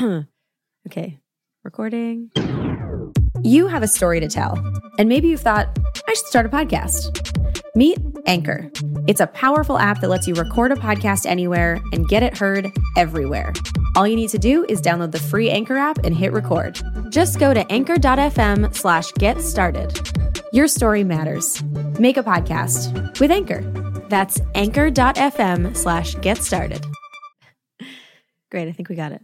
okay, recording. You have a story to tell, and maybe you've thought, I should start a podcast. Meet Anchor. It's a powerful app that lets you record a podcast anywhere and get it heard everywhere. All you need to do is download the free Anchor app and hit record. Just go to anchor.fm slash get started. Your story matters. Make a podcast with Anchor. That's anchor.fm slash get started. Great, I think we got it.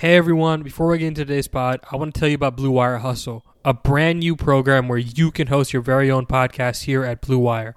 Hey everyone, before we get into today's pod, I want to tell you about Blue Wire Hustle, a brand new program where you can host your very own podcast here at Blue Wire.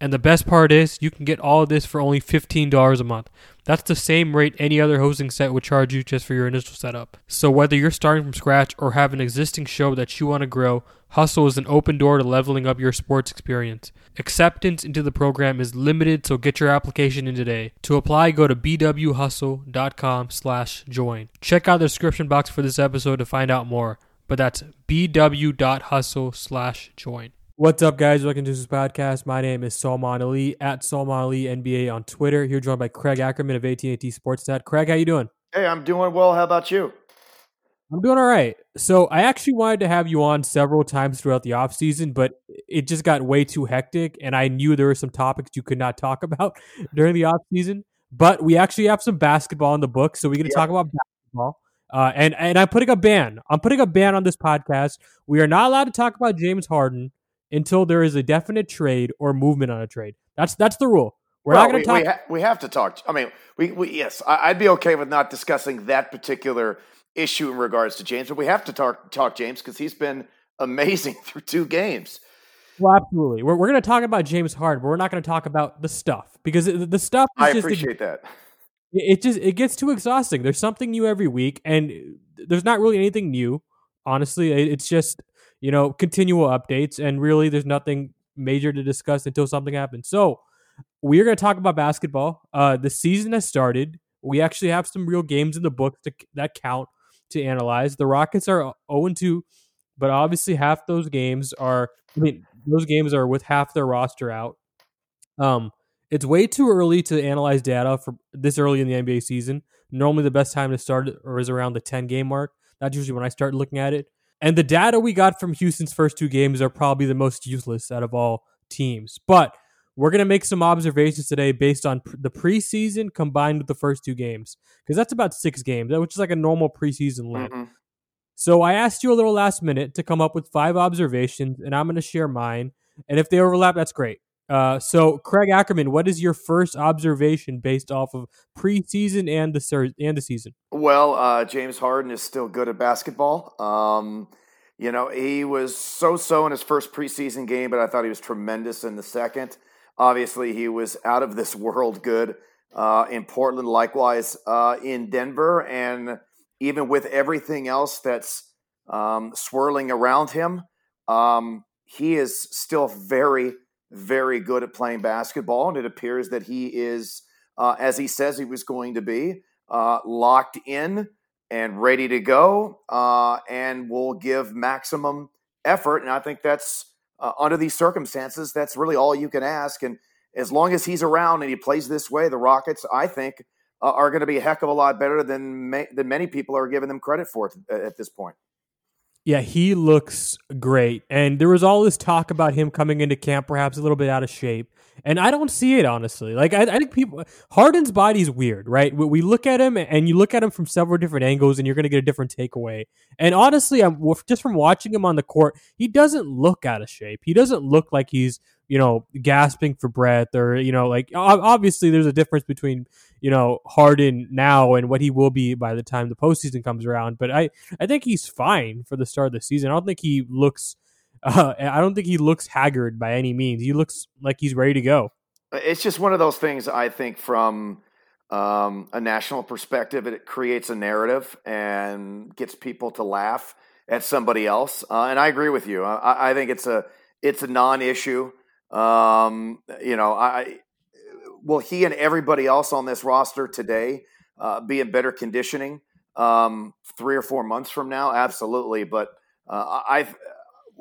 And the best part is, you can get all of this for only $15 a month. That's the same rate any other hosting site would charge you just for your initial setup. So whether you're starting from scratch or have an existing show that you want to grow, Hustle is an open door to leveling up your sports experience. Acceptance into the program is limited, so get your application in today. To apply, go to bwhustle.com slash join. Check out the description box for this episode to find out more. But that's bw.hustle slash join. What's up, guys? Welcome to this podcast. My name is Salman Ali at Salman Ali NBA on Twitter. Here joined by Craig Ackerman of AT&T Sportsnet. Craig, how you doing? Hey, I'm doing well. How about you? I'm doing all right. So I actually wanted to have you on several times throughout the off season, but it just got way too hectic, and I knew there were some topics you could not talk about during the off season. But we actually have some basketball in the book, so we're going to yep. talk about basketball. Uh, and and I'm putting a ban. I'm putting a ban on this podcast. We are not allowed to talk about James Harden until there is a definite trade or movement on a trade. That's that's the rule. We're well, not going to talk. We, ha- we, have to talk. I mean, we, we yes, I, would be okay with not discussing that particular issue in regards to James, but we have to talk talk James because he's been amazing through two games. Well, absolutely. We're we're going to talk about James Harden, but we're not going to talk about the stuff because the stuff. I appreciate that. It just it gets too exhausting. There's something new every week, and there's not really anything new. Honestly, it's just you know, continual updates. And really, there's nothing major to discuss until something happens. So, we are going to talk about basketball. Uh, the season has started. We actually have some real games in the book to, that count to analyze. The Rockets are 0 2, but obviously half those games are, I mean, those games are with half their roster out. Um, it's way too early to analyze data for this early in the NBA season. Normally, the best time to start is around the 10 game mark. That's usually when I start looking at it. And the data we got from Houston's first two games are probably the most useless out of all teams. But we're going to make some observations today based on the preseason combined with the first two games because that's about six games, which is like a normal preseason length. Mm-hmm. So I asked you a little last minute to come up with five observations, and I'm going to share mine. And if they overlap, that's great. Uh, so, Craig Ackerman, what is your first observation based off of preseason and the ser- and the season? Well, uh, James Harden is still good at basketball. Um, you know, he was so-so in his first preseason game, but I thought he was tremendous in the second. Obviously, he was out of this world good uh, in Portland, likewise uh, in Denver, and even with everything else that's um, swirling around him, um, he is still very very good at playing basketball, and it appears that he is, uh, as he says he was going to be, uh, locked in and ready to go, uh, and will give maximum effort. And I think that's uh, under these circumstances, that's really all you can ask. And as long as he's around and he plays this way, the Rockets, I think, uh, are going to be a heck of a lot better than ma- than many people are giving them credit for at, at this point. Yeah, he looks great. And there was all this talk about him coming into camp perhaps a little bit out of shape. And I don't see it honestly. Like I, I think people Harden's body's weird, right? We, we, look at him and you look at him from several different angles, and you're going to get a different takeaway. And honestly, I'm just from watching him on the court, he doesn't look out of shape. He doesn't look like he's you know gasping for breath or you know like obviously there's a difference between you know Harden now and what he will be by the time the postseason comes around. But I I think he's fine for the start of the season. I don't think he looks. Uh, I don't think he looks haggard by any means. He looks like he's ready to go. It's just one of those things. I think from um, a national perspective, it creates a narrative and gets people to laugh at somebody else. Uh, and I agree with you. I, I, think it's a it's a non-issue. Um, you know, I will he and everybody else on this roster today uh, be in better conditioning um, three or four months from now? Absolutely. But uh, I,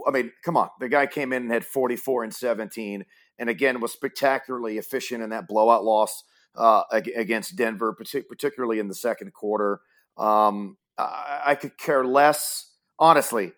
I mean, come on, the guy came in and had 44 and 17, and again was spectacularly efficient in that blowout loss uh, against Denver, particularly in the second quarter. Um, I, I could care less, honestly.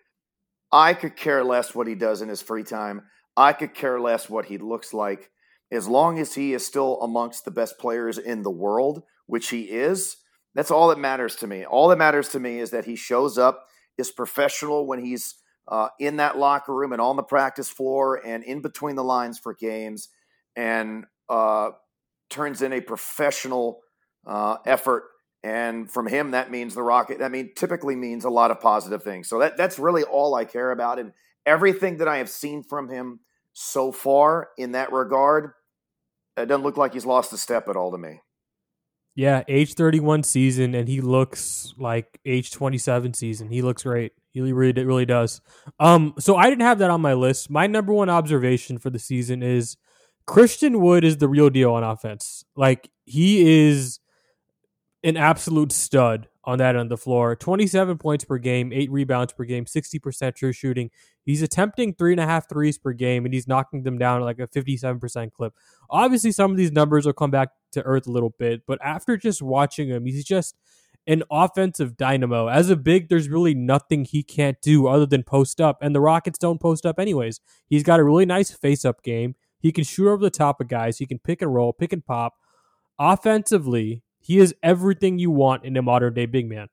I could care less what he does in his free time. I could care less what he looks like as long as he is still amongst the best players in the world, which he is. That's all that matters to me. All that matters to me is that he shows up, is professional when he's uh, in that locker room and on the practice floor and in between the lines for games, and uh, turns in a professional uh, effort. And from him, that means the Rocket. That mean typically means a lot of positive things. So that that's really all I care about, and everything that I have seen from him so far in that regard, it doesn't look like he's lost a step at all to me. Yeah, age 31 season, and he looks like age 27 season. He looks great. He really, really does. Um, so I didn't have that on my list. My number one observation for the season is Christian Wood is the real deal on offense. Like he is an absolute stud on that of the floor. 27 points per game, eight rebounds per game, 60% true shooting. He's attempting three and a half threes per game, and he's knocking them down at like a 57% clip. Obviously, some of these numbers will come back to earth a little bit, but after just watching him, he's just an offensive dynamo. As a big, there's really nothing he can't do other than post up, and the Rockets don't post up anyways. He's got a really nice face up game. He can shoot over the top of guys. He can pick and roll, pick and pop. Offensively, he is everything you want in a modern day big man.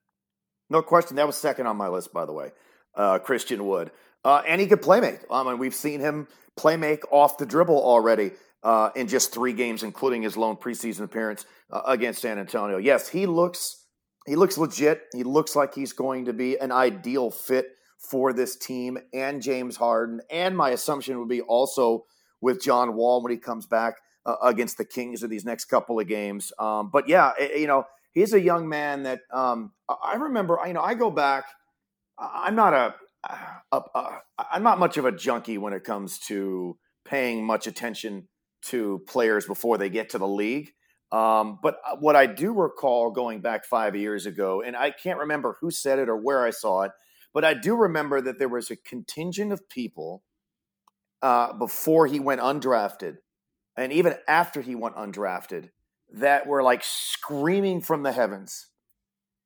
No question. That was second on my list, by the way. Uh, Christian Wood. Uh, and he could play make. I mean, we've seen him play make off the dribble already uh, in just three games, including his lone preseason appearance uh, against San Antonio. Yes, he looks he looks legit. He looks like he's going to be an ideal fit for this team and James Harden. And my assumption would be also with John Wall when he comes back uh, against the Kings in these next couple of games. Um, but yeah, it, you know, he's a young man that um, I remember. You know, I go back. I'm not a, a, a I'm not much of a junkie when it comes to paying much attention to players before they get to the league. Um, but uh, what I do recall going back five years ago, and I can't remember who said it or where I saw it, but I do remember that there was a contingent of people uh, before he went undrafted and even after he went undrafted that were like screaming from the heavens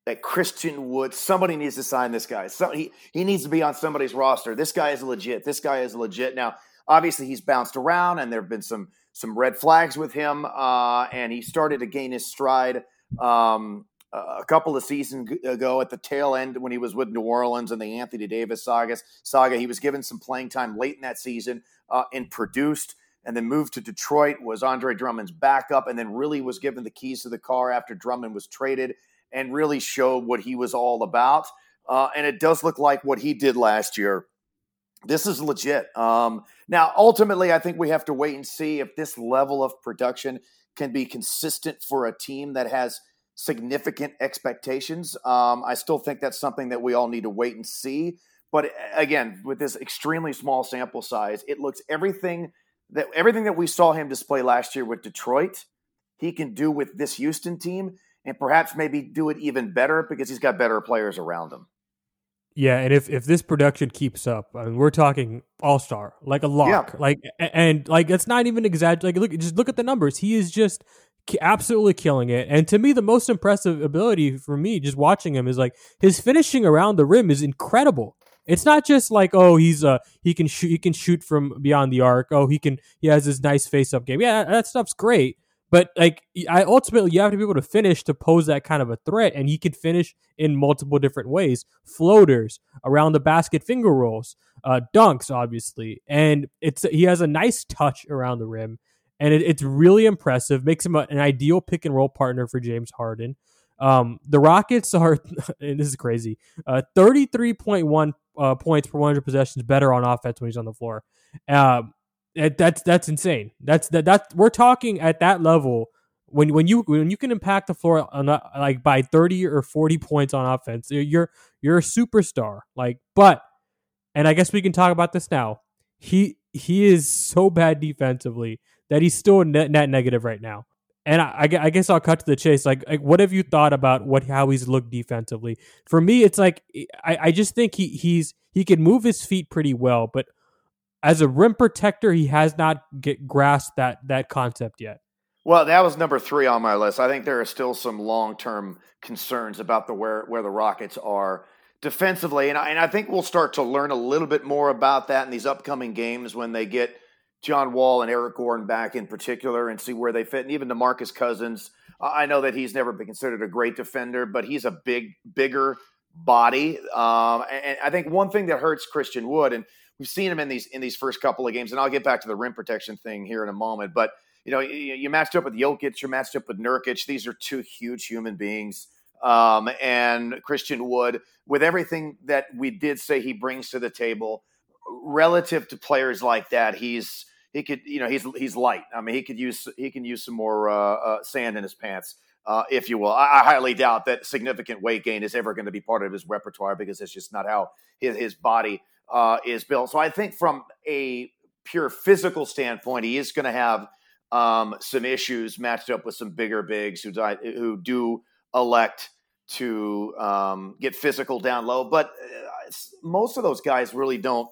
that Christian Wood, somebody needs to sign this guy. So he, he needs to be on somebody's roster. This guy is legit. This guy is legit. Now, obviously, he's bounced around and there have been some some red flags with him, uh, and he started to gain his stride um, a couple of seasons ago at the tail end when he was with New Orleans and the Anthony Davis saga. Saga. He was given some playing time late in that season uh, and produced and then moved to Detroit, was Andre Drummond's backup, and then really was given the keys to the car after Drummond was traded and really showed what he was all about. Uh, and it does look like what he did last year. This is legit. Um, now, ultimately, I think we have to wait and see if this level of production can be consistent for a team that has significant expectations. Um, I still think that's something that we all need to wait and see. But again, with this extremely small sample size, it looks everything that everything that we saw him display last year with Detroit, he can do with this Houston team, and perhaps maybe do it even better because he's got better players around him. Yeah, and if if this production keeps up, I mean, we're talking all star, like a lock, yeah. like and like it's not even exaggerated. Like look, just look at the numbers. He is just absolutely killing it. And to me, the most impressive ability for me, just watching him, is like his finishing around the rim is incredible. It's not just like oh he's uh he can shoot he can shoot from beyond the arc. Oh he can he has this nice face up game. Yeah, that, that stuff's great. But like I ultimately you have to be able to finish to pose that kind of a threat, and he can finish in multiple different ways: floaters, around the basket, finger rolls, uh, dunks, obviously, and it's he has a nice touch around the rim, and it, it's really impressive. Makes him a, an ideal pick and roll partner for James Harden. Um, the Rockets are, and this is crazy, uh, 33.1 uh, points per 100 possessions better on offense when he's on the floor. Um, that's that's insane. That's that that's we're talking at that level when when you when you can impact the floor on like by 30 or 40 points on offense you're you're a superstar like but and I guess we can talk about this now he he is so bad defensively that he's still net, net negative right now and I, I, guess I'll cut to the chase. Like, like, what have you thought about what how he's looked defensively? For me, it's like eh, I, I just think he he's he can move his feet pretty well, but as a rim protector, he has not get grasped that that concept yet. Well, that was number three on my list. I think there are still some long term concerns about the where where the Rockets are defensively, and I, and I think we'll start to learn a little bit more about that in these upcoming games when they get John Wall and Eric Gordon back in particular, and see where they fit. And even DeMarcus Cousins, I know that he's never been considered a great defender, but he's a big, bigger body. Um, and I think one thing that hurts Christian Wood, and we've seen him in these in these first couple of games, and I'll get back to the rim protection thing here in a moment, but you know, you, matched up with Jokic, you're matched up with Nurkic. These are two huge human beings. Um, and Christian Wood, with everything that we did say he brings to the table, relative to players like that, he's he could, you know, he's he's light. I mean, he could use he can use some more uh, uh, sand in his pants, uh, if you will. I, I, highly doubt that significant weight gain is ever going to be part of his repertoire because it's just not how his, his body uh, is built. So I think from a pure physical standpoint, he is going to have um, some issues matched up with some bigger bigs who die, who do elect to um, get physical down low. But uh, most of those guys really don't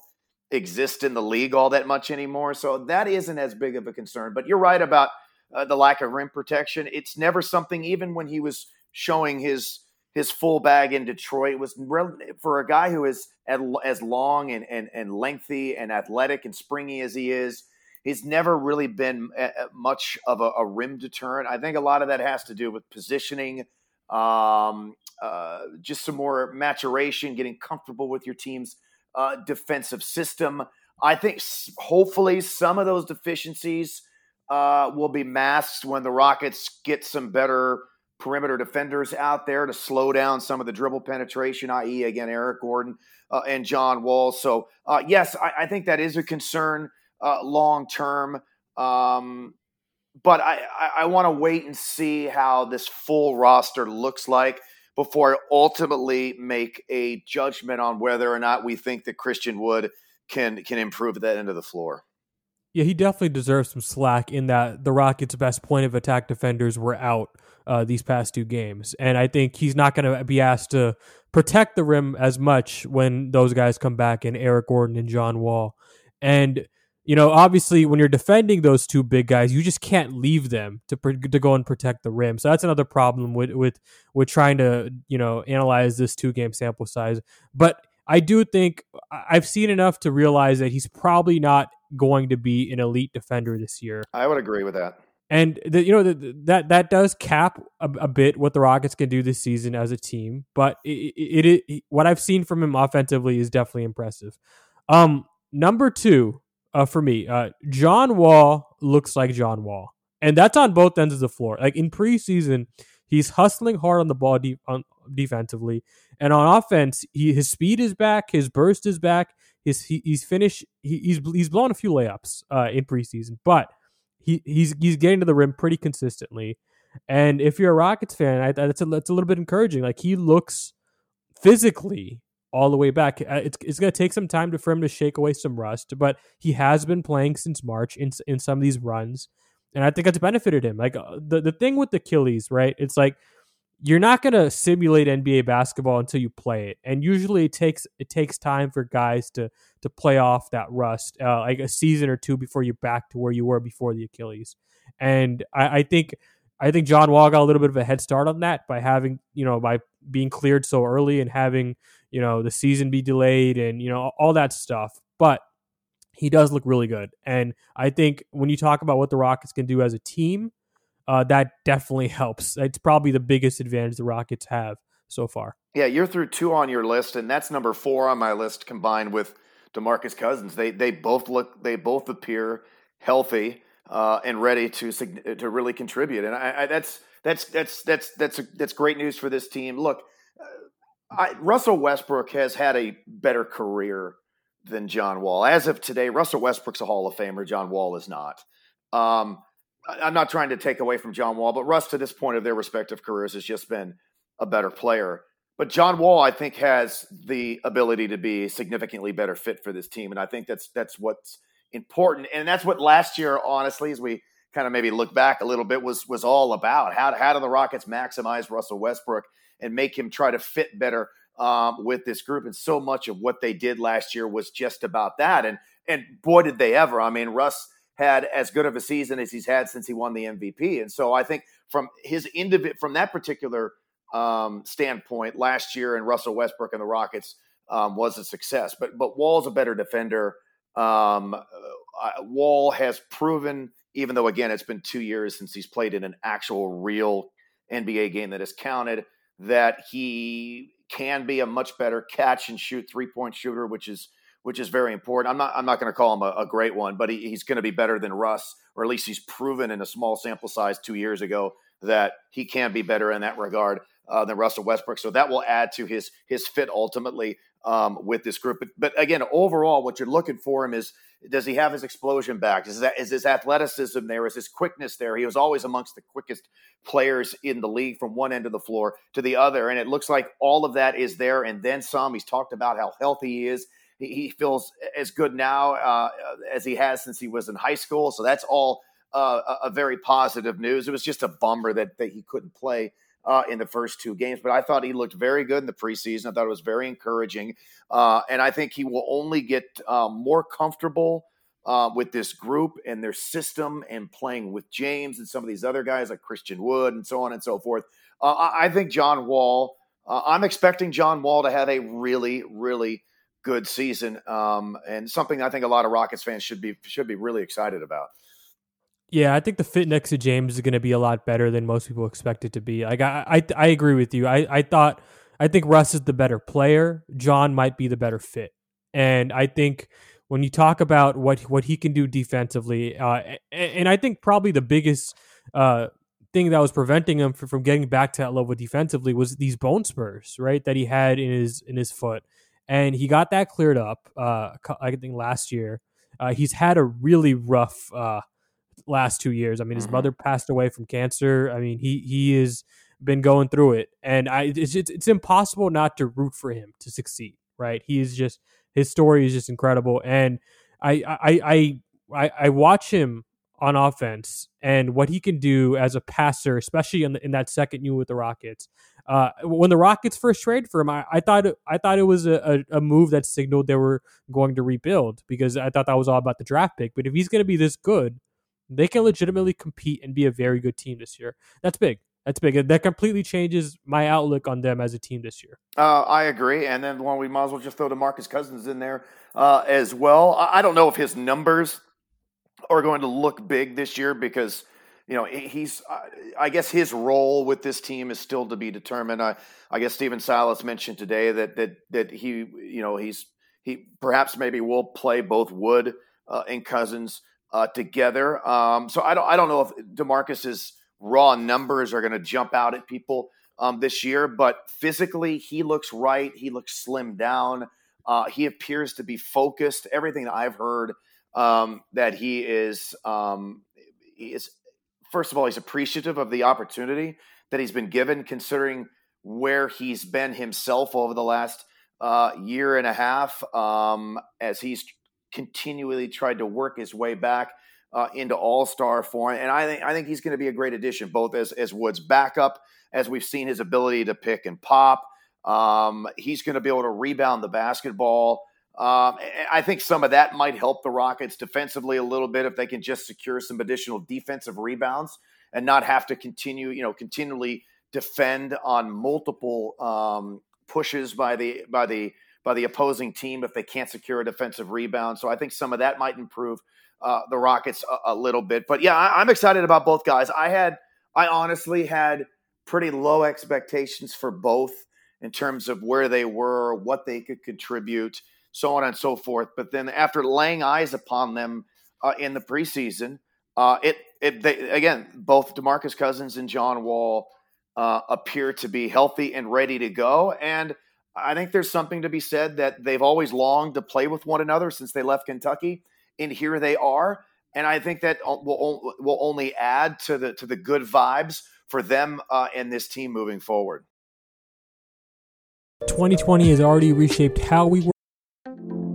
exist in the league all that much anymore. So that isn't as big of a concern. But you're right about uh, the lack of rim protection. It's never something, even when he was showing his his full bag in Detroit, was for a guy who is as long and, and, and lengthy and athletic and springy as he is. He's never really been much of a, a rim deterrent. I think a lot of that has to do with positioning, um, uh, just some more maturation, getting comfortable with your team's uh, defensive system. I think hopefully some of those deficiencies uh, will be masked when the Rockets get some better perimeter defenders out there to slow down some of the dribble penetration, i.e., again, Eric Gordon uh, and John Wall. So, uh, yes, I, I, think that is a concern uh, long term. Um, but I, I, I want to wait and see how this full roster looks like before I ultimately make a judgment on whether or not we think that Christian Wood can can improve at that end of the floor. Yeah, he definitely deserves some slack in that the Rockets' best point of attack defenders were out uh, these past two games, and I think he's not going to be asked to protect the rim as much when those guys come back in Eric Gordon and John Wall. And you know, obviously, when you're defending those two big guys, you just can't leave them to to go and protect the rim. So that's another problem with with with trying to you know analyze this two game sample size. But I do think I've seen enough to realize that he's probably not going to be an elite defender this year. I would agree with that. And the, you know the, that that does cap a, a, bit what the Rockets can do this season as a team. But it, it, it what I've seen from him offensively is definitely impressive. Um, number two uh, for me. Uh, John Wall looks like John Wall, and that's on both ends of the floor. Like in preseason, he's hustling hard on the ball on, defensively, and on offense, he his speed is back, his burst is back. His he, he's finished. He, he's he's blown a few layups uh, in preseason, but he he's he's getting to the rim pretty consistently. And if you're a Rockets fan, I, that's a that's a little bit encouraging. Like he looks physically all the way back. Uh, it's it's going to take some time for him to shake away some rust, but he has been playing since March in in some of these runs, and I think it's benefited him. Like uh, the the thing with Achilles, right? It's like you're not going to simulate NBA basketball until you play it, and usually it takes it takes time for guys to to play off that rust, uh, like a season or two before you're back to where you were before the Achilles. And I, I think I think John Wall got a little bit of a head start on that by having you know by being cleared so early and having you know the season be delayed and you know all that stuff. But he does look really good. And i think when you talk about what the rockets can do as a team uh, that definitely helps. It's probably the biggest advantage the rockets have so far. Yeah you're through two on your list and that's number four on my list combined with demarcus cousins. They they both look they both appear healthy uh, and ready to to really contribute. And I, I, that's that's that's that's that's that's great news for this team. Look I, Russell Westbrook has had a better career than John Wall. As of today, Russell Westbrook's a Hall of Famer. John Wall is not. Um, I'm not trying to take away from John Wall, but Russ to this point of their respective careers has just been a better player. But John Wall, I think, has the ability to be a significantly better fit for this team, and I think that's that's what's important, and that's what last year, honestly, as we kind of maybe look back a little bit, was was all about. How how do the Rockets maximize Russell Westbrook and make him try to fit better um, with this group? And so much of what they did last year was just about that, and and boy, did they ever! I mean, Russ had as good of a season as he's had since he won the MVP, and so I think from his individ from that particular um, standpoint last year, and Russell Westbrook and the Rockets um, was a success. But but Wall's a better defender. Um, uh, Wall has proven, even though again it's been two years since he's played in an actual real NBA game that has counted, that he can be a much better catch and shoot three point shooter, which is which is very important. I'm not I'm not going to call him a, a, great one, but he, he's going to be better than Russ, or at least he's proven in a small sample size two years ago that he can be better in that regard uh, than Russell Westbrook. So that will add to his his fit ultimately um, with this group. But, but, again, overall, what you're looking for him is does he have his explosion back? Is that is his athleticism there? Is his quickness there? He was always amongst the quickest players in the league from one end of the floor to the other, and it looks like all of that is there and then some. He's talked about how healthy he is. He, he feels as good now uh, as he has since he was in high school. So that's all uh, a, a very positive news. It was just a bummer that that he couldn't play uh, in the first two games. But I thought he looked very good in the preseason. I thought it was very encouraging. Uh, and I think he will only get um, more comfortable uh, with this group and their system and playing with James and some of these other guys like Christian Wood and so on and so forth. Uh, I think John Wall, uh, I'm expecting John Wall to have a really, really good season um, and something I think a lot of Rockets fans should be should be really excited about. Yeah, I think the fit next to James is going to be a lot better than most people expect it to be. Like I, I, I agree with you. I, I thought, I think Russ is the better player. John might be the better fit, and I think when you talk about what what he can do defensively, uh, and, I think probably the biggest uh, thing that was preventing him from, from getting back to that level defensively was these bone spurs, right? That he had in his in his foot, and he got that cleared up. Uh, I think last year. Uh, he's had a really rough uh, last two years. I mean, his mm-hmm. mother passed away from cancer. I mean, he he has been going through it, and I it's it's, it's impossible not to root for him to succeed. Right? He is just his story is just incredible, and I I I I, I watch him on offense and what he can do as a passer, especially in, the, in that second unit with the Rockets. Uh, when the Rockets first traded for him, I, I thought it, I thought it was a, a, a, move that signaled they were going to rebuild because I thought that was all about the draft pick. But if he's going to be this good, they can legitimately compete and be a very good team this year. That's big. That's big. That completely changes my outlook on them as a team this year. Uh, I agree. And then one we might as well just throw DeMarcus Cousins in there uh, as well. I don't know if his numbers are going to look big this year because you know he's. I guess his role with this team is still to be determined. I, I guess Stephen Silas mentioned today that that that he you know he's he perhaps maybe will play both Wood uh, and Cousins uh, together. Um, so I don't I don't know if Demarcus's raw numbers are going to jump out at people um, this year, but physically he looks right. He looks slimmed down. Uh, he appears to be focused. Everything I've heard um, that he is um, he is first of all he's appreciative of the opportunity that he's been given, considering where he's been himself over the last uh, year and a half um, as he's continually tried to work his way back uh, into All Star form, and I think I think he's going to be a great addition, both as as Woods' backup, as we've seen his ability to pick and pop. Um, he's going to be able to rebound the basketball. Um, I think some of that might help the Rockets defensively a little bit if they can just secure some additional defensive rebounds and not have to continue, you know, continually defend on multiple um, pushes by the by the by the opposing team if they can't secure a defensive rebound. So I think some of that might improve uh, the Rockets a, a, little bit. But yeah, I, I'm excited about both guys. I had, I honestly had pretty low expectations for both in terms of where they were, what they could contribute, so on and so forth. But then after laying eyes upon them uh, in the preseason, uh, it it they, again both Demarcus Cousins and John Wall uh, appear to be healthy and ready to go, and I think there's something to be said that they've always longed to play with one another since they left Kentucky, and here they are. and I think that will will only add to the to the good vibes for them uh, and this team moving forward. 2020 has already reshaped how we work.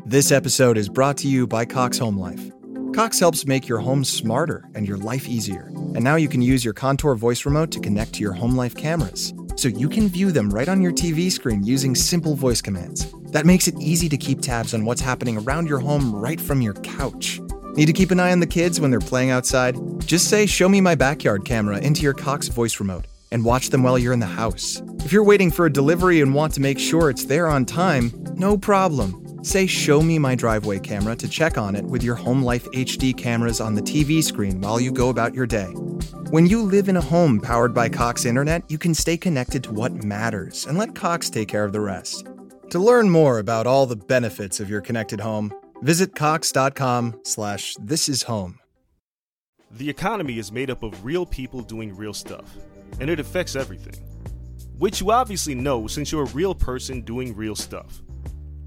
This episode is brought to you by Cox Home Life. Cox helps make your home smarter and your life easier. And now you can use your Contour voice remote to connect to your home life cameras, so you can view them right on your TV screen using simple voice commands. That makes it easy to keep tabs on what's happening around your home right from your couch. Need to keep an eye on the kids when they're playing outside? Just say, Show me my backyard camera into your Cox voice remote and watch them while you're in the house. If you're waiting for a delivery and want to make sure it's there on time, no problem. Say, Show me my driveway camera to check on it with your Home Life HD cameras on the TV screen while you go about your day. When you live in a home powered by Cox Internet, you can stay connected to what matters and let Cox take care of the rest. To learn more about all the benefits of your connected home, visit cox.com slash this is home. The economy is made up of real people doing real stuff, and it affects everything. Which you obviously know since you're a real person doing real stuff.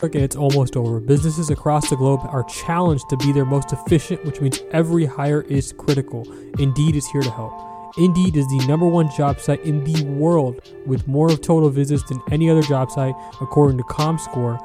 and it's almost over. Businesses across the globe are challenged to be their most efficient, which means every hire is critical. Indeed is here to help. Indeed is the number one job site in the world with more of total visits than any other job site, according to ComScore.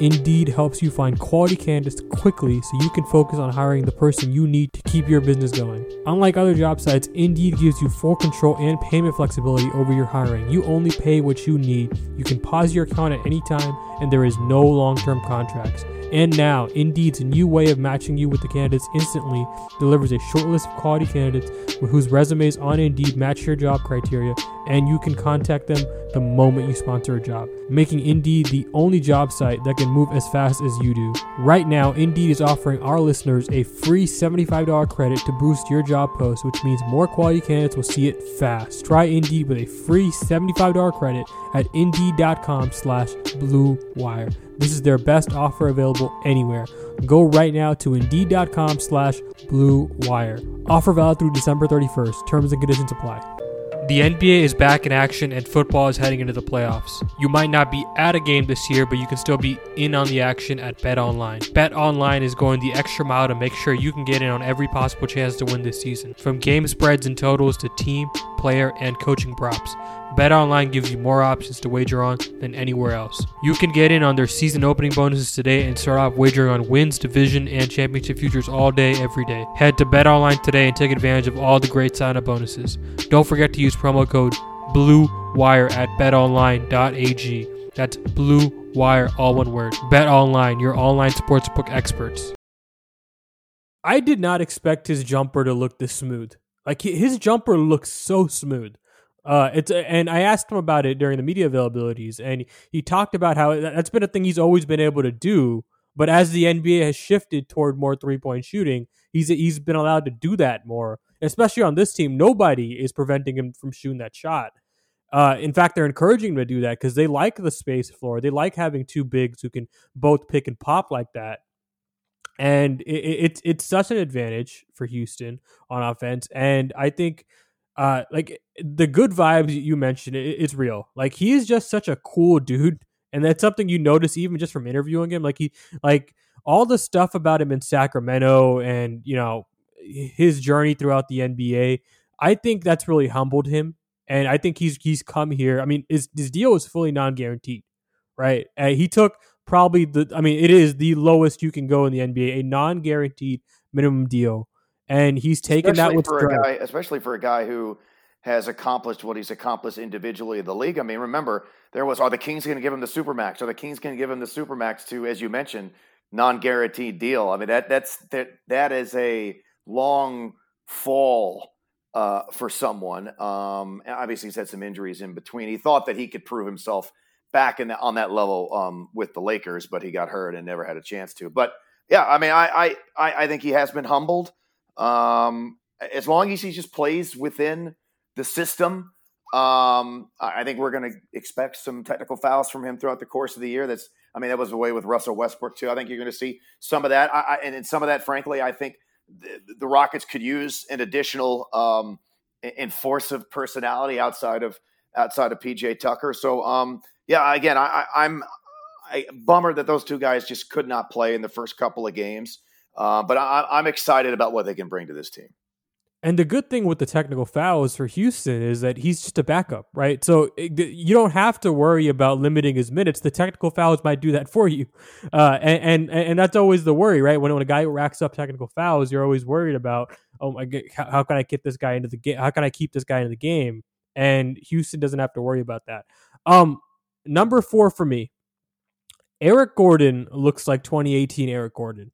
Indeed helps you find quality candidates quickly so you can focus on hiring the person you need to keep your business going. Unlike other job sites, Indeed gives you full control and payment flexibility over your hiring. You only pay what you need. You can pause your account at any time, and there is no long term contracts. And now, Indeed's new way of matching you with the candidates instantly delivers a short list of quality candidates whose resumes on Indeed match your job criteria, and you can contact them the moment you sponsor a job, making Indeed the only job site that can move as fast as you do. Right now, Indeed is offering our listeners a free $75 credit to boost your job post, which means more quality candidates will see it fast. Try Indeed with a free $75 credit at indeed.com slash blue wire. This is their best offer available anywhere. Go right now to indeed.com slash blue wire. Offer valid through December 31st. Terms and conditions apply. The NBA is back in action and football is heading into the playoffs. You might not be at a game this year, but you can still be in on the action at Bet Online. Bet Online is going the extra mile to make sure you can get in on every possible chance to win this season. From game spreads and totals to team, player, and coaching props. BetOnline gives you more options to wager on than anywhere else. You can get in on their season opening bonuses today and start off wagering on wins, division, and championship futures all day, every day. Head to BetOnline today and take advantage of all the great sign-up bonuses. Don't forget to use promo code BLUEWIRE at betonline.ag. That's Blue Wire, all one word. BetOnline, your online sportsbook experts. I did not expect his jumper to look this smooth. Like his jumper looks so smooth. Uh, it's and I asked him about it during the media availabilities, and he talked about how that's been a thing he's always been able to do. But as the NBA has shifted toward more three point shooting, he's he's been allowed to do that more. Especially on this team, nobody is preventing him from shooting that shot. Uh, in fact, they're encouraging him to do that because they like the space floor. They like having two bigs who can both pick and pop like that. And it, it, it's it's such an advantage for Houston on offense. And I think uh, like the good vibes you mentioned, it, it's real. Like he is just such a cool dude, and that's something you notice even just from interviewing him. Like he, like all the stuff about him in Sacramento, and you know his journey throughout the NBA. I think that's really humbled him, and I think he's he's come here. I mean, his his deal is fully non guaranteed, right? Uh, he took probably the. I mean, it is the lowest you can go in the NBA, a non guaranteed minimum deal and he's taken especially that with for a guy, especially for a guy who has accomplished what he's accomplished individually in the league. I mean, remember there was are the Kings going to give him the supermax? Are the Kings going to give him the supermax to, as you mentioned, non-guaranteed deal? I mean that that's that that is a long fall uh, for someone. Um, obviously, he's had some injuries in between. He thought that he could prove himself back in the, on that level um, with the Lakers, but he got hurt and never had a chance to. But yeah, I mean, I I I think he has been humbled. Um, as long as he just plays within the system, Um, I think we're going to expect some technical fouls from him throughout the course of the year. That's, I mean, that was the way with Russell Westbrook too. I think you're going to see some of that, I, I, and some of that, frankly, I think the, the Rockets could use an additional um, enforcement personality outside of outside of PJ Tucker. So, um, yeah, again, I, I'm I, bummer that those two guys just could not play in the first couple of games. Uh, but I, I'm excited about what they can bring to this team. And the good thing with the technical fouls for Houston is that he's just a backup, right? So you don't have to worry about limiting his minutes. The technical fouls might do that for you, uh, and, and and that's always the worry, right? When when a guy racks up technical fouls, you're always worried about, oh my god, how, how can I get this guy into the game? How can I keep this guy in the game? And Houston doesn't have to worry about that. Um, number four for me, Eric Gordon looks like 2018 Eric Gordon.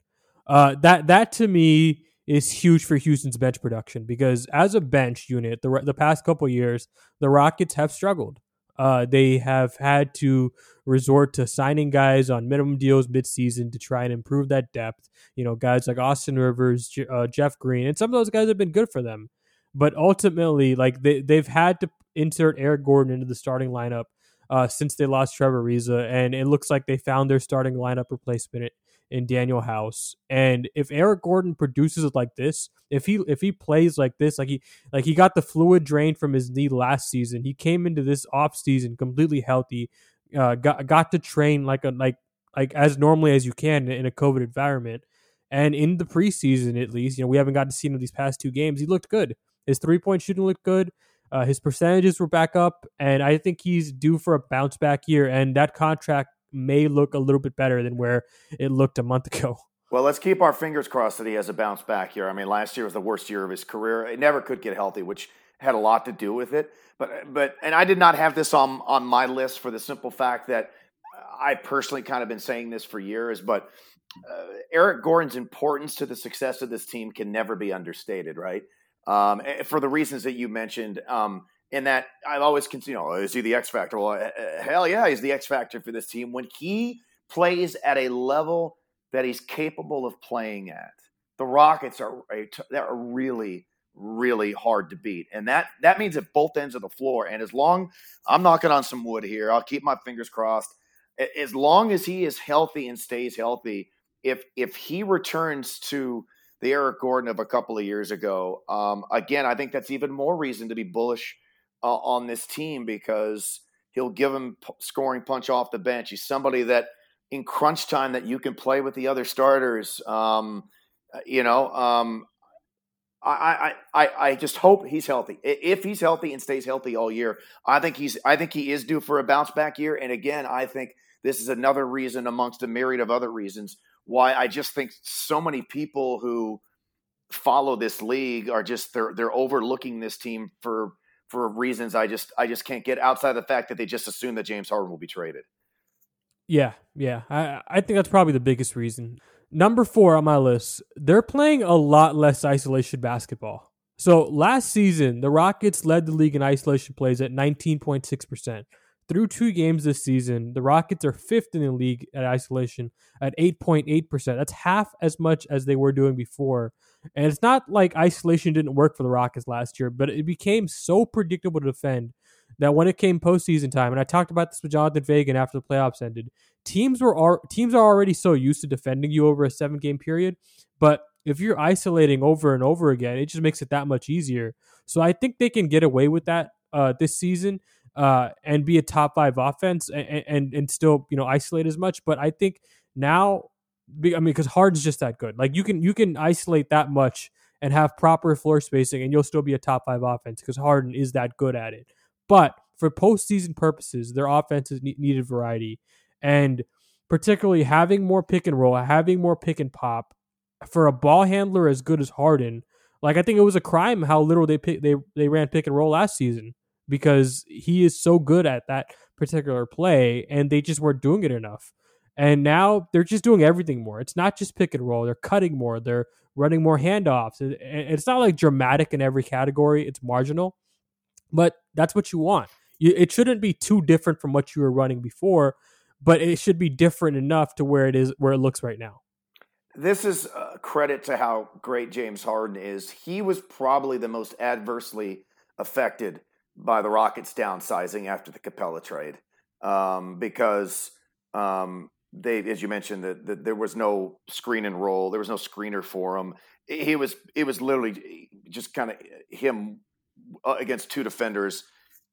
Uh, that that to me is huge for Houston's bench production because as a bench unit, the the past couple years, the Rockets have struggled. Uh, they have had to resort to signing guys on minimum deals midseason to try and improve that depth. You know, guys like Austin Rivers, uh, Jeff Green, and some of those guys have been good for them. But ultimately, like they they've had to insert Eric Gordon into the starting lineup uh, since they lost Trevor Ariza, and it looks like they found their starting lineup replacement in Danuel House. And if Eric Gordon produces it like this, if he if he plays like this, like he like he got the fluid drained from his knee last season, he came into this off season completely healthy, uh, got got to train like a like like as normally as you can in a COVID environment. And in the preseason, at least, you know, we haven't gotten to see him these past two games. He looked good. His three point shooting looked good. Uh, his percentages were back up, and I think he's due for a bounce back year. And that contract may look a little bit better than where it looked a month ago. Well, let's keep our fingers crossed that he has a bounce back here. I mean, last year was the worst year of his career. He never could get healthy, which had a lot to do with it. But but and I did not have this on on my list for the simple fact that I personally kind of been saying this for years, but uh, Eric Gordon's importance to the success of this team can never be understated, right? Um, eh, for the reasons that you mentioned. Um, in that I've always considered, is he the X factor? Well, uh, hell yeah, he's the X factor for this team. When he plays at a level that he's capable of playing at, the Rockets are they're really really hard to beat, and that that means at both ends of the floor. And as long I'm knocking on some wood here, I'll keep my fingers crossed. As long as he is healthy and stays healthy, if if he returns to the Eric Gordon of a couple of years ago, um, again, I think that's even more reason to be bullish uh, on this team because he'll give him p- scoring punch off the bench. He's somebody that in crunch time that you can play with the other starters. Um, uh, you know, um, I, I, I, I just hope he's healthy. If he's healthy and stays healthy all year, I think he's I think he is due for a bounce back year. And again, I think this is another reason amongst a myriad of other reasons why I just think so many people who follow this league are just they're they're overlooking this team for for reasons I just I just can't get outside the fact that they just assume that James Harden will be traded. Yeah, yeah. I I think that's probably the biggest reason. Number 4 on my list, they're playing a lot less isolation basketball. So, last season, the Rockets led the league in isolation plays at 19.6%. Through two games this season, the Rockets are fifth in the league at isolation at 8.8%. That's half as much as they were doing before. And it's not like isolation didn't work for the Rockets last year, but it became so predictable to defend that when it came postseason time, and I talked about this with Jonathan Feigen after the playoffs ended, teams were teams are already so used to defending you over a seven game period, but if you're isolating over and over again, it just makes it that much easier. So I think they can get away with that uh, this season uh, and be a top five offense and, and and still you know isolate as much. But I think now I mean, because Harden's just that good. Like you can you can isolate that much and have proper floor spacing, and you'll still be a top five offense because Harden is that good at it. But for postseason purposes, their offenses needed variety, and particularly having more pick and roll, having more pick and pop for a ball handler as good as Harden. Like I think it was a crime how little they pick, they they ran pick and roll last season because he is so good at that particular play, and they just weren't doing it enough. And now they're just doing everything more. It's not just pick and roll. They're cutting more. They're running more handoffs. It's not like dramatic in every category. It's marginal, but that's what you want. It shouldn't be too different from what you were running before, but it should be different enough to where it is where it looks right now. This is a credit to how great James Harden is. He was probably the most adversely affected by the Rockets downsizing after the Capela trade um, because um, they, as you mentioned, that the, there was no screen and roll, there was no screener for him. He was it was literally just kind of him uh, against two defenders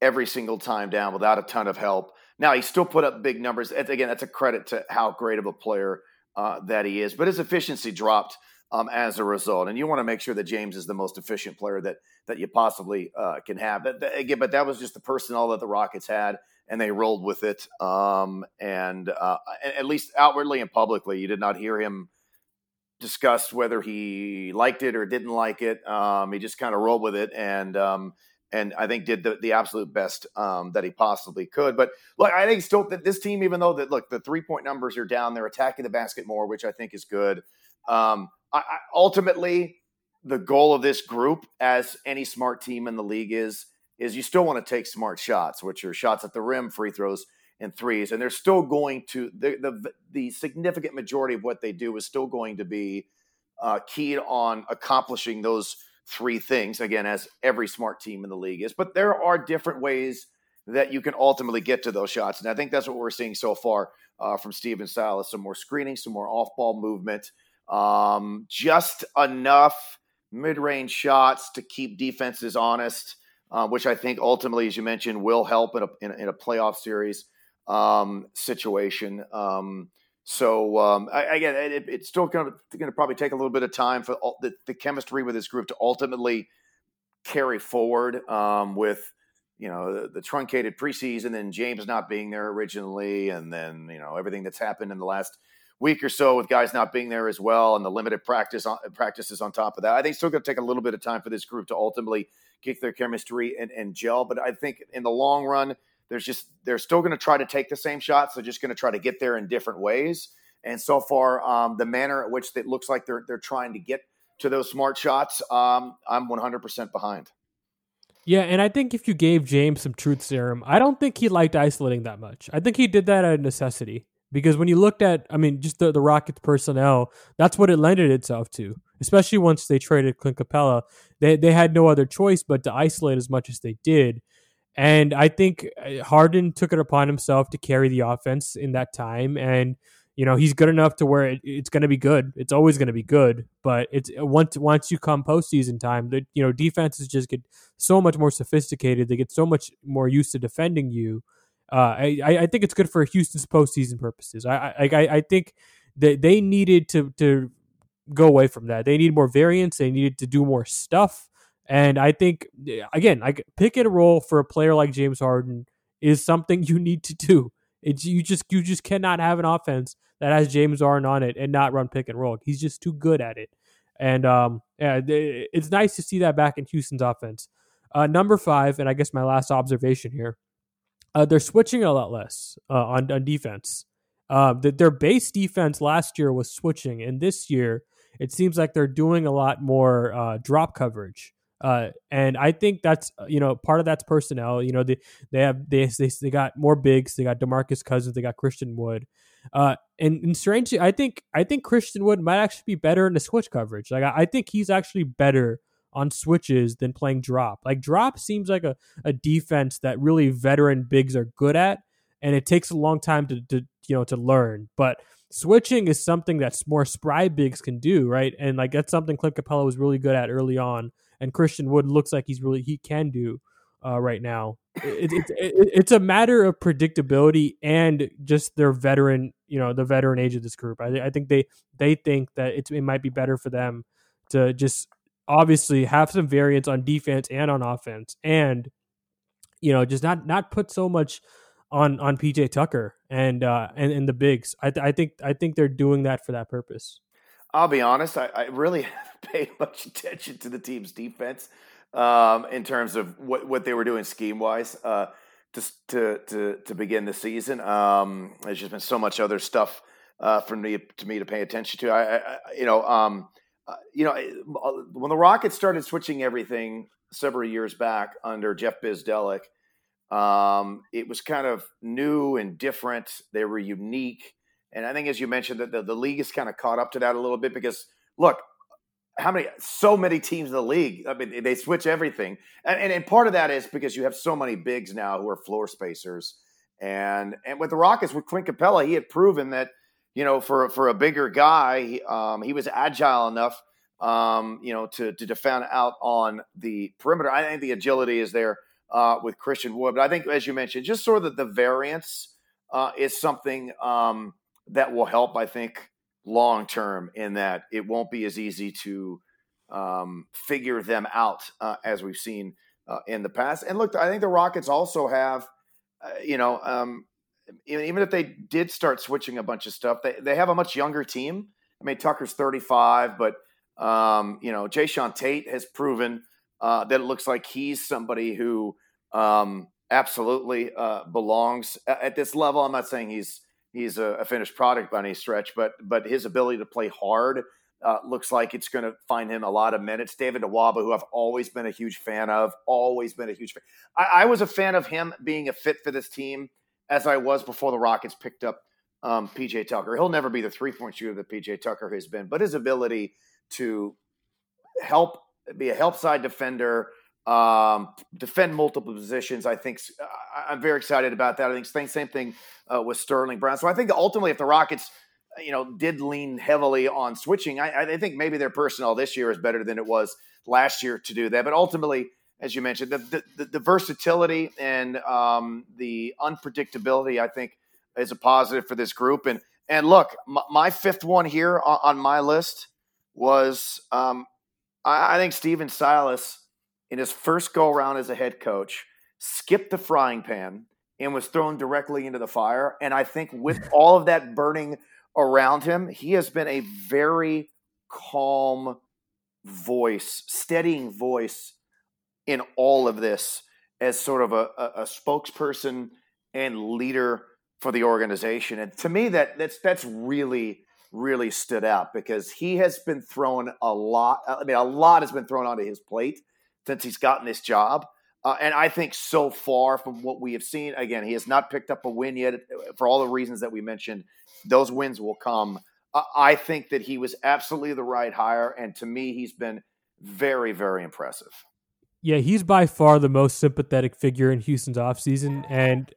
every single time down without a ton of help. Now he still put up big numbers. Again, that's a credit to how great of a player uh, that he is, but his efficiency dropped um, as a result. And you want to make sure that James is the most efficient player that that you possibly uh, can have. But again, but that was just the personnel that the Rockets had, and they rolled with it. Um, and uh, at least outwardly and publicly, you did not hear him discuss whether he liked it or didn't like it. Um, he just kind of rolled with it, and um, and I think did the, the absolute best um, that he possibly could. But look, I think still that this team, even though that look the three point numbers are down, they're attacking the basket more, which I think is good. Um, I, I, ultimately, the goal of this group, as any smart team in the league is, is you still want to take smart shots, which are shots at the rim, free throws, and threes, and they're still going to the the, the significant majority of what they do is still going to be uh, keyed on accomplishing those three things again as every smart team in the league is but there are different ways that you can ultimately get to those shots and i think that's what we're seeing so far uh, from Stephen Silas some more screening some more off-ball movement um, just enough mid-range shots to keep defenses honest, uh, which I think ultimately, as you mentioned, will help in a, in, in a playoff series um, situation. Um, so um, I, again, it, it's still going to probably take a little bit of time for all, the, the, chemistry with this group to ultimately carry forward um, with you know the, the, truncated preseason and James not being there originally, and then you know everything that's happened in the last week or so with guys not being there as well, and the limited practice on, practices on top of that. I think it's still going to take a little bit of time for this group to ultimately kick their chemistry and, and gel. But I think in the long run, there's just they're still going to try to take the same shots. They're just going to try to get there in different ways. And so far, um, the manner at which it looks like they're they're trying to get to those smart shots, um, I'm 100% behind. Yeah, and I think if you gave James some truth serum, I don't think he liked isolating that much. I think he did that out of necessity because when you looked at, I mean, just the, the Rockets personnel, that's what it lended itself to. Especially once they traded Clint Capela, they they had no other choice but to isolate as much as they did. And I think uh, Harden took it upon himself to carry the offense in that time, and you know he's good enough to where it, it's going to be good. It's always going to be good, but it's once once you come postseason time, that you know defenses just get so much more sophisticated. They get so much more used to defending you uh, I, I think it's good for Houston's postseason purposes. I I, I think that they needed to to go away from that. They need more variance. They needed to do more stuff. And I think again, like pick and roll for a player like James Harden is something you need to do. It's you just you just cannot have an offense that has James Harden on it and not run pick and roll. He's just too good at it. And um, yeah, it's nice to see that back in Houston's offense. Uh, number five, and I guess my last observation here uh, they're switching a lot less uh, on on defense. Uh, the, their base defense last year was switching, and this year it seems like they're doing a lot more uh, drop coverage. Uh, and I think that's you know part of that's personnel. You know they they have they they, they got more bigs. They got Demarcus Cousins. They got Christian Wood. Uh, and, and strangely, I think I think Christian Wood might actually be better in the switch coverage. Like I, I think he's actually better on switches than playing drop. Like drop seems like a, a defense that really veteran bigs are good at, and it takes a long time to, to you know to learn. But switching is something that more spry bigs can do, right? And like that's something Clint Capela was really good at early on, and Christian Wood looks like he's really he can do uh, right now. It, it, it, it's a matter of predictability and just their veteran, you know, the veteran age of this group. I, I think they they think that it might be better for them to just obviously have some variance on defense and on offense, and you know just not not put so much on on PJ Tucker and uh and, and the bigs. I, th- I think I think they're doing that for that purpose. I'll be honest. I, I really haven't paid much attention to the team's defense um, in terms of what, what they were doing scheme wise uh, to, to to to begin the season. Um, there's just been so much other stuff uh, for me to me to pay attention to. I, I you know um, uh, you know, uh, when the Rockets started switching everything several years back under Jeff Bzdelik, um, it was kind of new and different. They were unique. And I think, as you mentioned, that the, the league has kind of caught up to that a little bit because, look, how many so many teams in the league. I mean, they switch everything, and, and, and part of that is because you have so many bigs now who are floor spacers, and and with the Rockets with Clint Capela, he had proven that you know for for a bigger guy, um, he was agile enough, um, you know, to to defend out on the perimeter. I think the agility is there uh, with Christian Wood, but I think as you mentioned, just sort of the, the variance uh, is something um, that will help. I think long term in that it won't be as easy to um, figure them out uh, as we've seen uh, in the past. And look, I think the Rockets also have, uh, you know, um, even if they did start switching a bunch of stuff, they, they have a much younger team. I mean, Tucker's 35, but, um, you know, Jae'Sean Tate has proven uh, that it looks like he's somebody who um, absolutely uh, belongs at this level. I'm not saying he's he's a, a, finished product by any stretch, but but his ability to play hard uh, looks like it's going to find him a lot of minutes. David Nwaba, who I've always been a huge fan of, always been a huge fan. I, I, was a fan of him being a fit for this team as I was before the Rockets picked up um, PJ Tucker. He'll never be the three point shooter that PJ Tucker has been, but his ability to help be a help side defender um, defend multiple positions. I think I'm very excited about that. I think same same thing uh, with Sterling Brown. So I think ultimately, if the Rockets, uh, you know, did lean heavily on switching, I, I think maybe their personnel this year is better than it was last year to do that. But ultimately, as you mentioned, the the, the versatility and um, the unpredictability, I think, is a positive for this group. And and look, my, my fifth one here on, on my list was um, I, I think Stephen Silas in his first go around as a head coach, skipped the frying pan and was thrown directly into the fire. And I think with all of that burning around him, he has been a very calm voice, steadying voice in all of this as sort of a, a, a spokesperson and leader for the organization. And to me, that that's that's really really stood out because he has been thrown a lot. I mean, a lot has been thrown onto his plate since he's gotten this job. Uh, and I think so far from what we have seen, again, he has not picked up a win yet uh, for all the reasons that we mentioned. Those wins will come. Uh, I think that he was absolutely the right hire. And to me, he's been very, very impressive. Yeah, he's by far the most sympathetic figure in Houston's offseason. And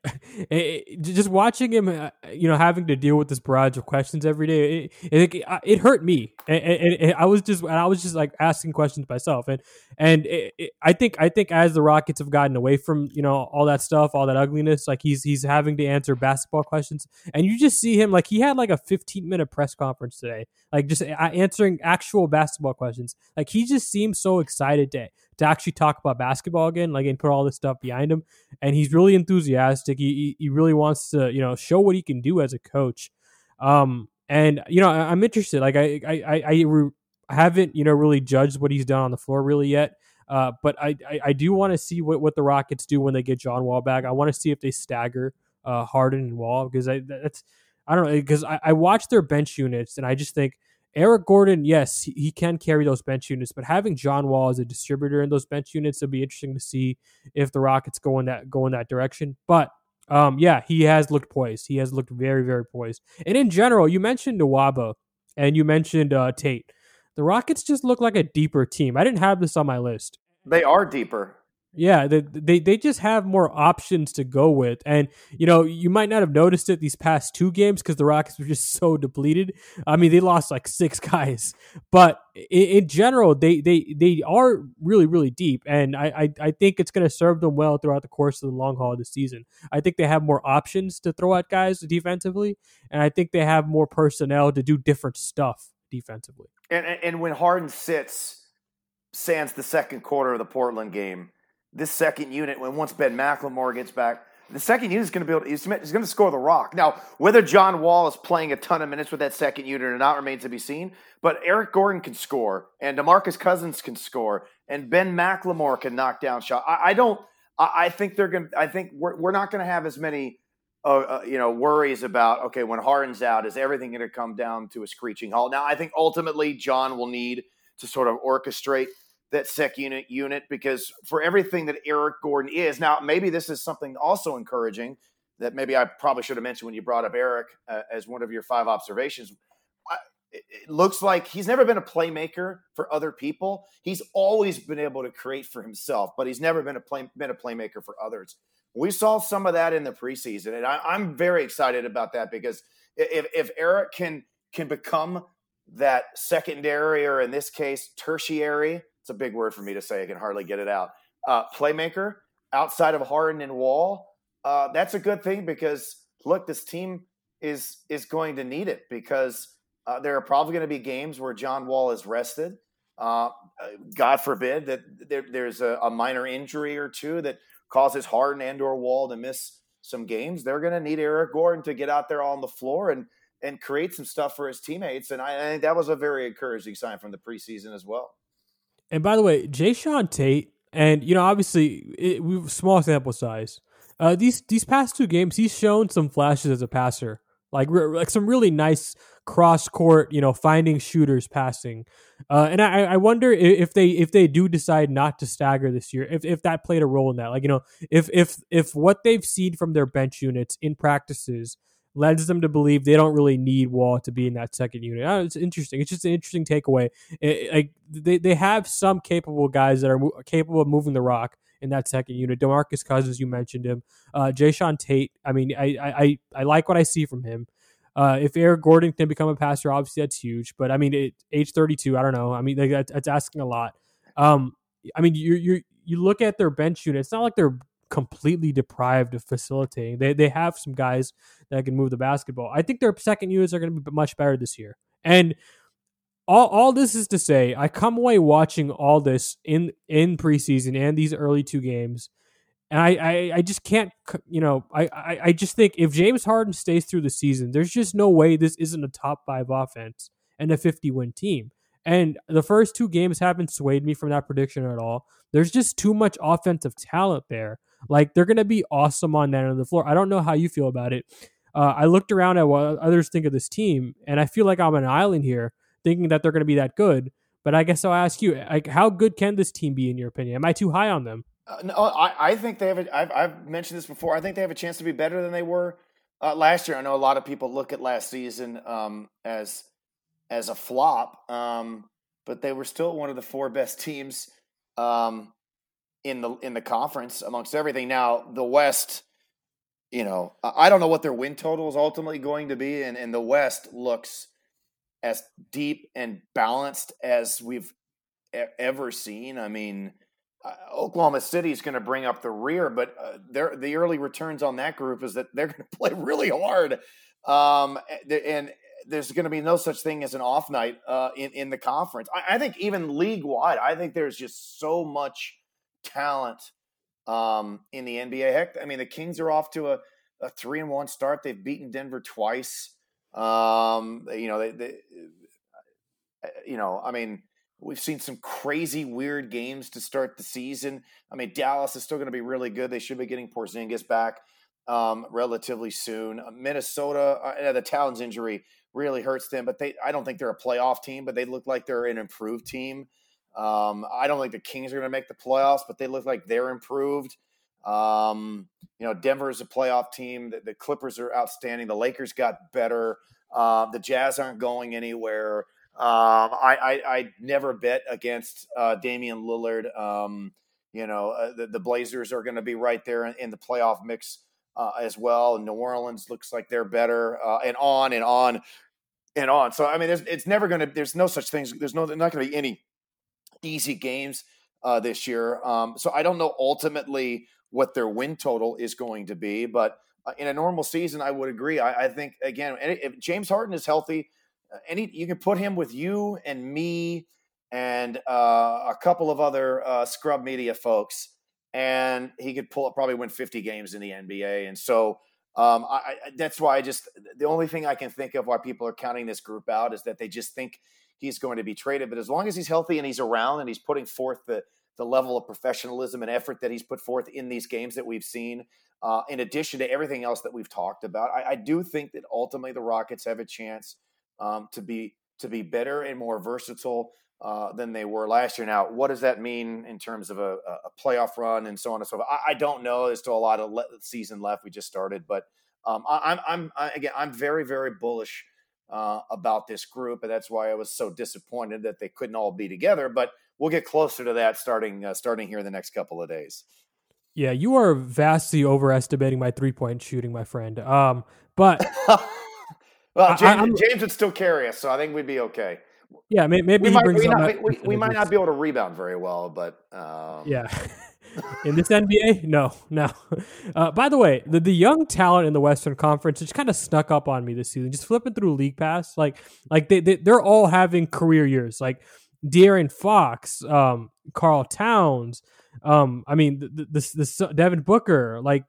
just watching him, uh, you know, having to deal with this barrage of questions every day, it, it, it hurt me. And, I was just, I was just like asking questions myself. And, and it, I think, I think as the Rockets have gotten away from, you know, all that stuff, all that ugliness, like he's, he's having to answer basketball questions. And you just see him, like he had like a 15 minute press conference today, like just answering actual basketball questions. Like he just seems so excited to, to actually talk about basketball again, like and put all this stuff behind him. And he's really enthusiastic. He he really wants to you know show what he can do as a coach. Um, and you know I, am interested. Like I I I, I re- haven't you know really judged what he's done on the floor really yet. Uh, but I, I, I do want to see what, what the Rockets do when they get John Wall back. I want to see if they stagger uh, Harden and Wall because I that's I don't know because I, I watch their bench units and I just think Eric Gordon, yes, he can carry those bench units, but having John Wall as a distributor in those bench units will be interesting to see if the Rockets go in that go in that direction. But um, yeah, he has looked poised. He has looked very, very poised. And in general, you mentioned Nwaba and you mentioned uh, Tate. The Rockets just look like a deeper team. I didn't have this on my list. They are deeper. Yeah, they, they they just have more options to go with, and you know you might not have noticed it these past two games because the Rockets were just so depleted. I mean, they lost like six guys, but in, in general, they they they are really really deep, and I I, I think it's going to serve them well throughout the course of the long haul of the season. I think they have more options to throw at guys defensively, and I think they have more personnel to do different stuff defensively. And and when Harden sits, sans the second quarter of the Portland game this second unit when once Ben McLemore gets back. The second unit is going to be able to, he's, going to score the rock. Now, whether John Wall is playing a ton of minutes with that second unit or not remains to be seen. But Eric Gordon can score, and Demarcus Cousins can score, and Ben McLemore can knock down shots. I, I don't. I, I, think they're going. to I think we're we're not going to have as many. Uh, uh, you know, worries about okay when Harden's out, is everything going to come down to a screeching halt? Now, I think ultimately John will need to sort of orchestrate that sec unit unit because for everything that Eric Gordon is now, maybe this is something also encouraging that maybe I probably should have mentioned when you brought up Eric uh, as one of your five observations. it looks like he's never been a playmaker for other people. He's always been able to create for himself, but he's never been a play, been a playmaker for others. We saw some of that in the preseason, and I, am very excited about that because if if Eric can can become that secondary or in this case tertiary, it's a big word for me to say. I can hardly get it out. Uh, playmaker outside of Harden and Wall, uh, that's a good thing because look, this team is is going to need it because uh, there are probably going to be games where John Wall is rested. Uh, God forbid that there, there's a, a, minor injury or two that causes Harden and or Wall to miss some games. They're going to need Eric Gordon to get out there on the floor and and create some stuff for his teammates. And I, I think that was a very encouraging sign from the preseason as well. And by the way, Jae'Sean Tate, and you know, obviously, it, we small sample size. Uh, these these past two games, he's shown some flashes as a passer like like some really nice cross court, you know, finding shooters passing. Uh, and I, I wonder if they if they do decide not to stagger this year, if, if that played a role in that. Like you know, if if if what they've seen from their bench units in practices leads them to believe they don't really need Wall to be in that second unit. It's interesting. It's just an interesting takeaway. It, like they they have some capable guys that are mo- capable of moving the rock in that second unit. Demarcus Cousins, you mentioned him. Uh, Jae'Sean Tate. I mean, I, I I like what I see from him. Uh, if Eric Gordon can become a passer, obviously that's huge. But I mean, at age 32, I don't know. I mean, that's, that's asking a lot. Um, I mean, you you you look at their bench unit. It's not like they're completely deprived of facilitating. They they have some guys that can move the basketball. I think their second units are going to be much better this year. And all all this is to say, I come away watching all this in in preseason and these early two games, and I I, I just can't you know I, I I just think if James Harden stays through the season, there's just no way this isn't a top five offense and a 50 win team. And the first two games haven't swayed me from that prediction at all. There's just too much offensive talent there. Like they're gonna be awesome on that end of the floor. I don't know how you feel about it. Uh, I looked around at what others think of this team, and I feel like I'm an island here thinking that they're going to be that good. But I guess I'll ask you, like, how good can this team be in your opinion? Am I too high on them? Uh, no, I, I think they have. A, I've, I've mentioned this before. I think they have a chance to be better than they were uh, last year. I know a lot of people look at last season um, as as a flop, um, but they were still one of the four best teams um, in the in the conference amongst everything. Now the West, you know, I don't know what their win total is ultimately going to be, and, and the West looks as deep and balanced as we've ever seen. I mean, uh, Oklahoma City is going to bring up the rear, but uh, the early returns on that group is that they're going to play really hard, um, and there's going to be no such thing as an off night uh, in in the conference. I, I, think even league wide, I think there's just so much talent um, in the NBA. Heck, I mean, the Kings are off to a, a three and one start. They've beaten Denver twice. Um, you know, they, they, uh, you know, I mean, we've seen some crazy, weird games to start the season. I mean, Dallas is still going to be really good. They should be getting Porzingis back um, relatively soon. Uh, Minnesota, uh, the Towns injury really hurts them, but they, I don't think they're a playoff team, but they look like they're an improved team. Um, I don't think the Kings are going to make the playoffs, but they look like they're improved. Um, you know, Denver is a playoff team. The, the, Clippers are outstanding. The Lakers got better. Uh, the Jazz aren't going anywhere. Um, I, I, I never bet against uh, Damian Lillard. Um, you know, uh, the, the, Blazers are going to be right there in, in the playoff mix uh, as well. New Orleans looks like they're better, uh, and on and on and on. So I mean, it's never going to. There's no such things. There's no. There's not going to be any easy games uh, this year. Um, so I don't know ultimately what their win total is going to be. But uh, in a normal season, I would agree. I, I think again, if James Harden is healthy, uh, any you can put him with you and me and uh, a couple of other uh, scrub media folks, and he could pull up probably win 50 games in the NBA. And so um, I, I, that's why I just the only thing I can think of why people are counting this group out is that they just think he's going to be traded. But as long as he's healthy and he's around and he's putting forth the the level of professionalism and effort that he's put forth in these games that we've seen, uh, in addition to everything else that we've talked about. I, I do think that ultimately the Rockets have a chance um, to be to be better and more versatile uh, than they were last year. Now, what does that mean in terms of a, a playoff run and so on and so forth? I, I don't know. There's still a lot of le- season left. We just started, but um, I, I'm, I'm I, again, I'm very, very bullish uh, about this group, and that's why I was so disappointed that they couldn't all be together. But we'll get closer to that starting uh, starting here in the next couple of days. Yeah, you are vastly overestimating my three point shooting, my friend. Um, but well, James, James, would still carry us, so I think we'd be okay. Yeah, maybe we might, we, not, we, we might not be able to rebound very well, but um... yeah. in this NBA, no, no. Uh, by the way, the, the young talent in the Western Conference just kind of snuck up on me this season. Just flipping through League Pass, like like they, they they're all having career years. Like De'Aaron Fox, um, Karl Towns, um, I mean, the, the, the, Devin Booker, like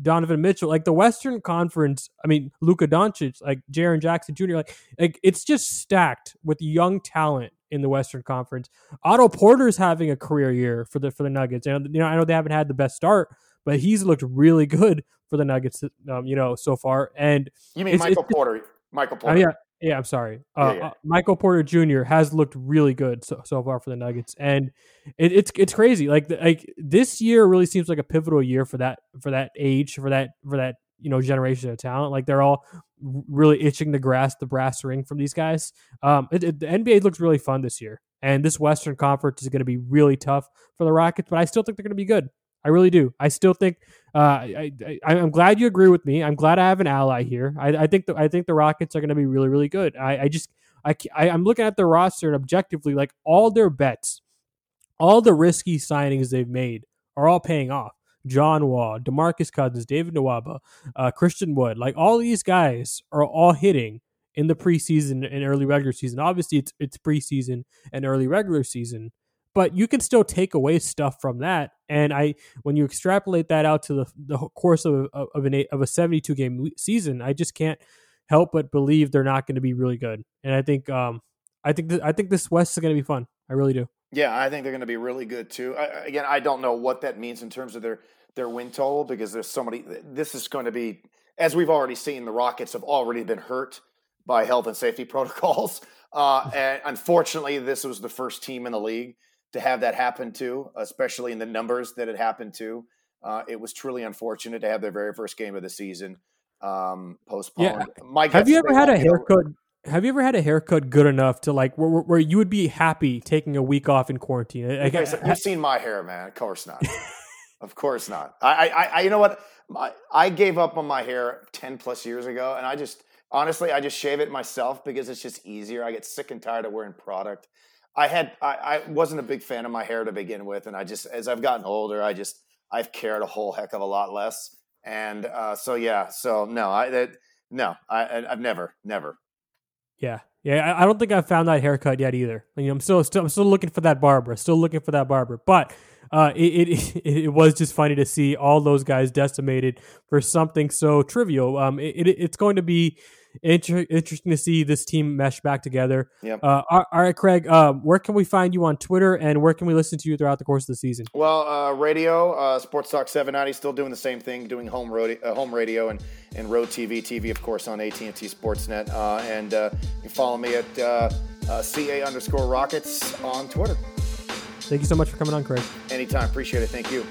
Donovan Mitchell, like the Western Conference. I mean, Luka Doncic, like Jaren Jackson Jr. Like, like it's just stacked with young talent in the Western Conference. Otto Porter's having a career year for the for the Nuggets. And you know, I know they haven't had the best start, but he's looked really good for the Nuggets. Um, you know, so far. And you mean Michael Porter? Michael Porter. Uh, yeah, yeah, I'm sorry. Uh, yeah, yeah. Uh, Michael Porter Jr. has looked really good so, so far for the Nuggets, and it, it's it's crazy. Like like this year really seems like a pivotal year for that for that age for that for that you know generation of talent. Like they're all really itching to grasp the brass ring from these guys. Um, it, it, the NBA looks really fun this year, and this Western Conference is going to be really tough for the Rockets, but I still think they're going to be good. I really do. I still think. Uh, I, I am glad you agree with me. I'm glad I have an ally here. I, I think the I think the Rockets are going to be really really good. I, I just I, I I'm looking at the roster and objectively like all their bets, all the risky signings they've made are all paying off. John Wall, DeMarcus Cousins, David Nwaba, uh, Christian Wood, like all these guys are all hitting in the preseason and early regular season. Obviously, it's it's preseason and early regular season, but you can still take away stuff from that. And I, when you extrapolate that out to the, the course of of an of a seventy two game season, I just can't help but believe they're not going to be really good. And I think, um, I think th- I think this West is going to be fun. I really do. Yeah, I think they're going to be really good too. I, again, I don't know what that means in terms of their their win total because there's so many. This is going to be, as we've already seen, the Rockets have already been hurt by health and safety protocols. Uh, and unfortunately, this was the first team in the league to have that happen to, especially in the numbers that it happened to. Uh, it was truly unfortunate to have their very first game of the season um, postponed. Yeah. My have you ever had a haircut? Have you ever had a haircut good enough to like where, where you would be happy taking a week off in quarantine? Okay, so you've seen my hair, man. Of course not. of course not. I, I, I, you know what? I, I gave up on my hair ten plus years ago, and I just honestly, I just shave it myself because it's just easier. I get sick and tired of wearing product. I had I, I wasn't a big fan of my hair to begin with, and I just as I've gotten older, I just I've cared a whole heck of a lot less. And uh, so yeah, so no, I that no, I I've never never. Yeah, yeah, I don't think I've found that haircut yet either. You know, I'm still, still I'm still looking for that barber, still looking for that barber. But uh, it, it, it was just funny to see all those guys decimated for something so trivial. Um, it, it it's going to be Inter- interesting to see this team mesh back together. Yep. Uh, all right, Craig, uh, where can we find you on Twitter and where can we listen to you throughout the course of the season? Well, uh, radio, uh, Sports Talk 790, still doing the same thing, doing home, road, uh, home radio and, and road TV. TV, of course, on AT&T Sportsnet. Uh, and you can follow me at CA underscore Rockets on Twitter. Thank you so much for coming on, Craig. Anytime. Appreciate it. Thank you.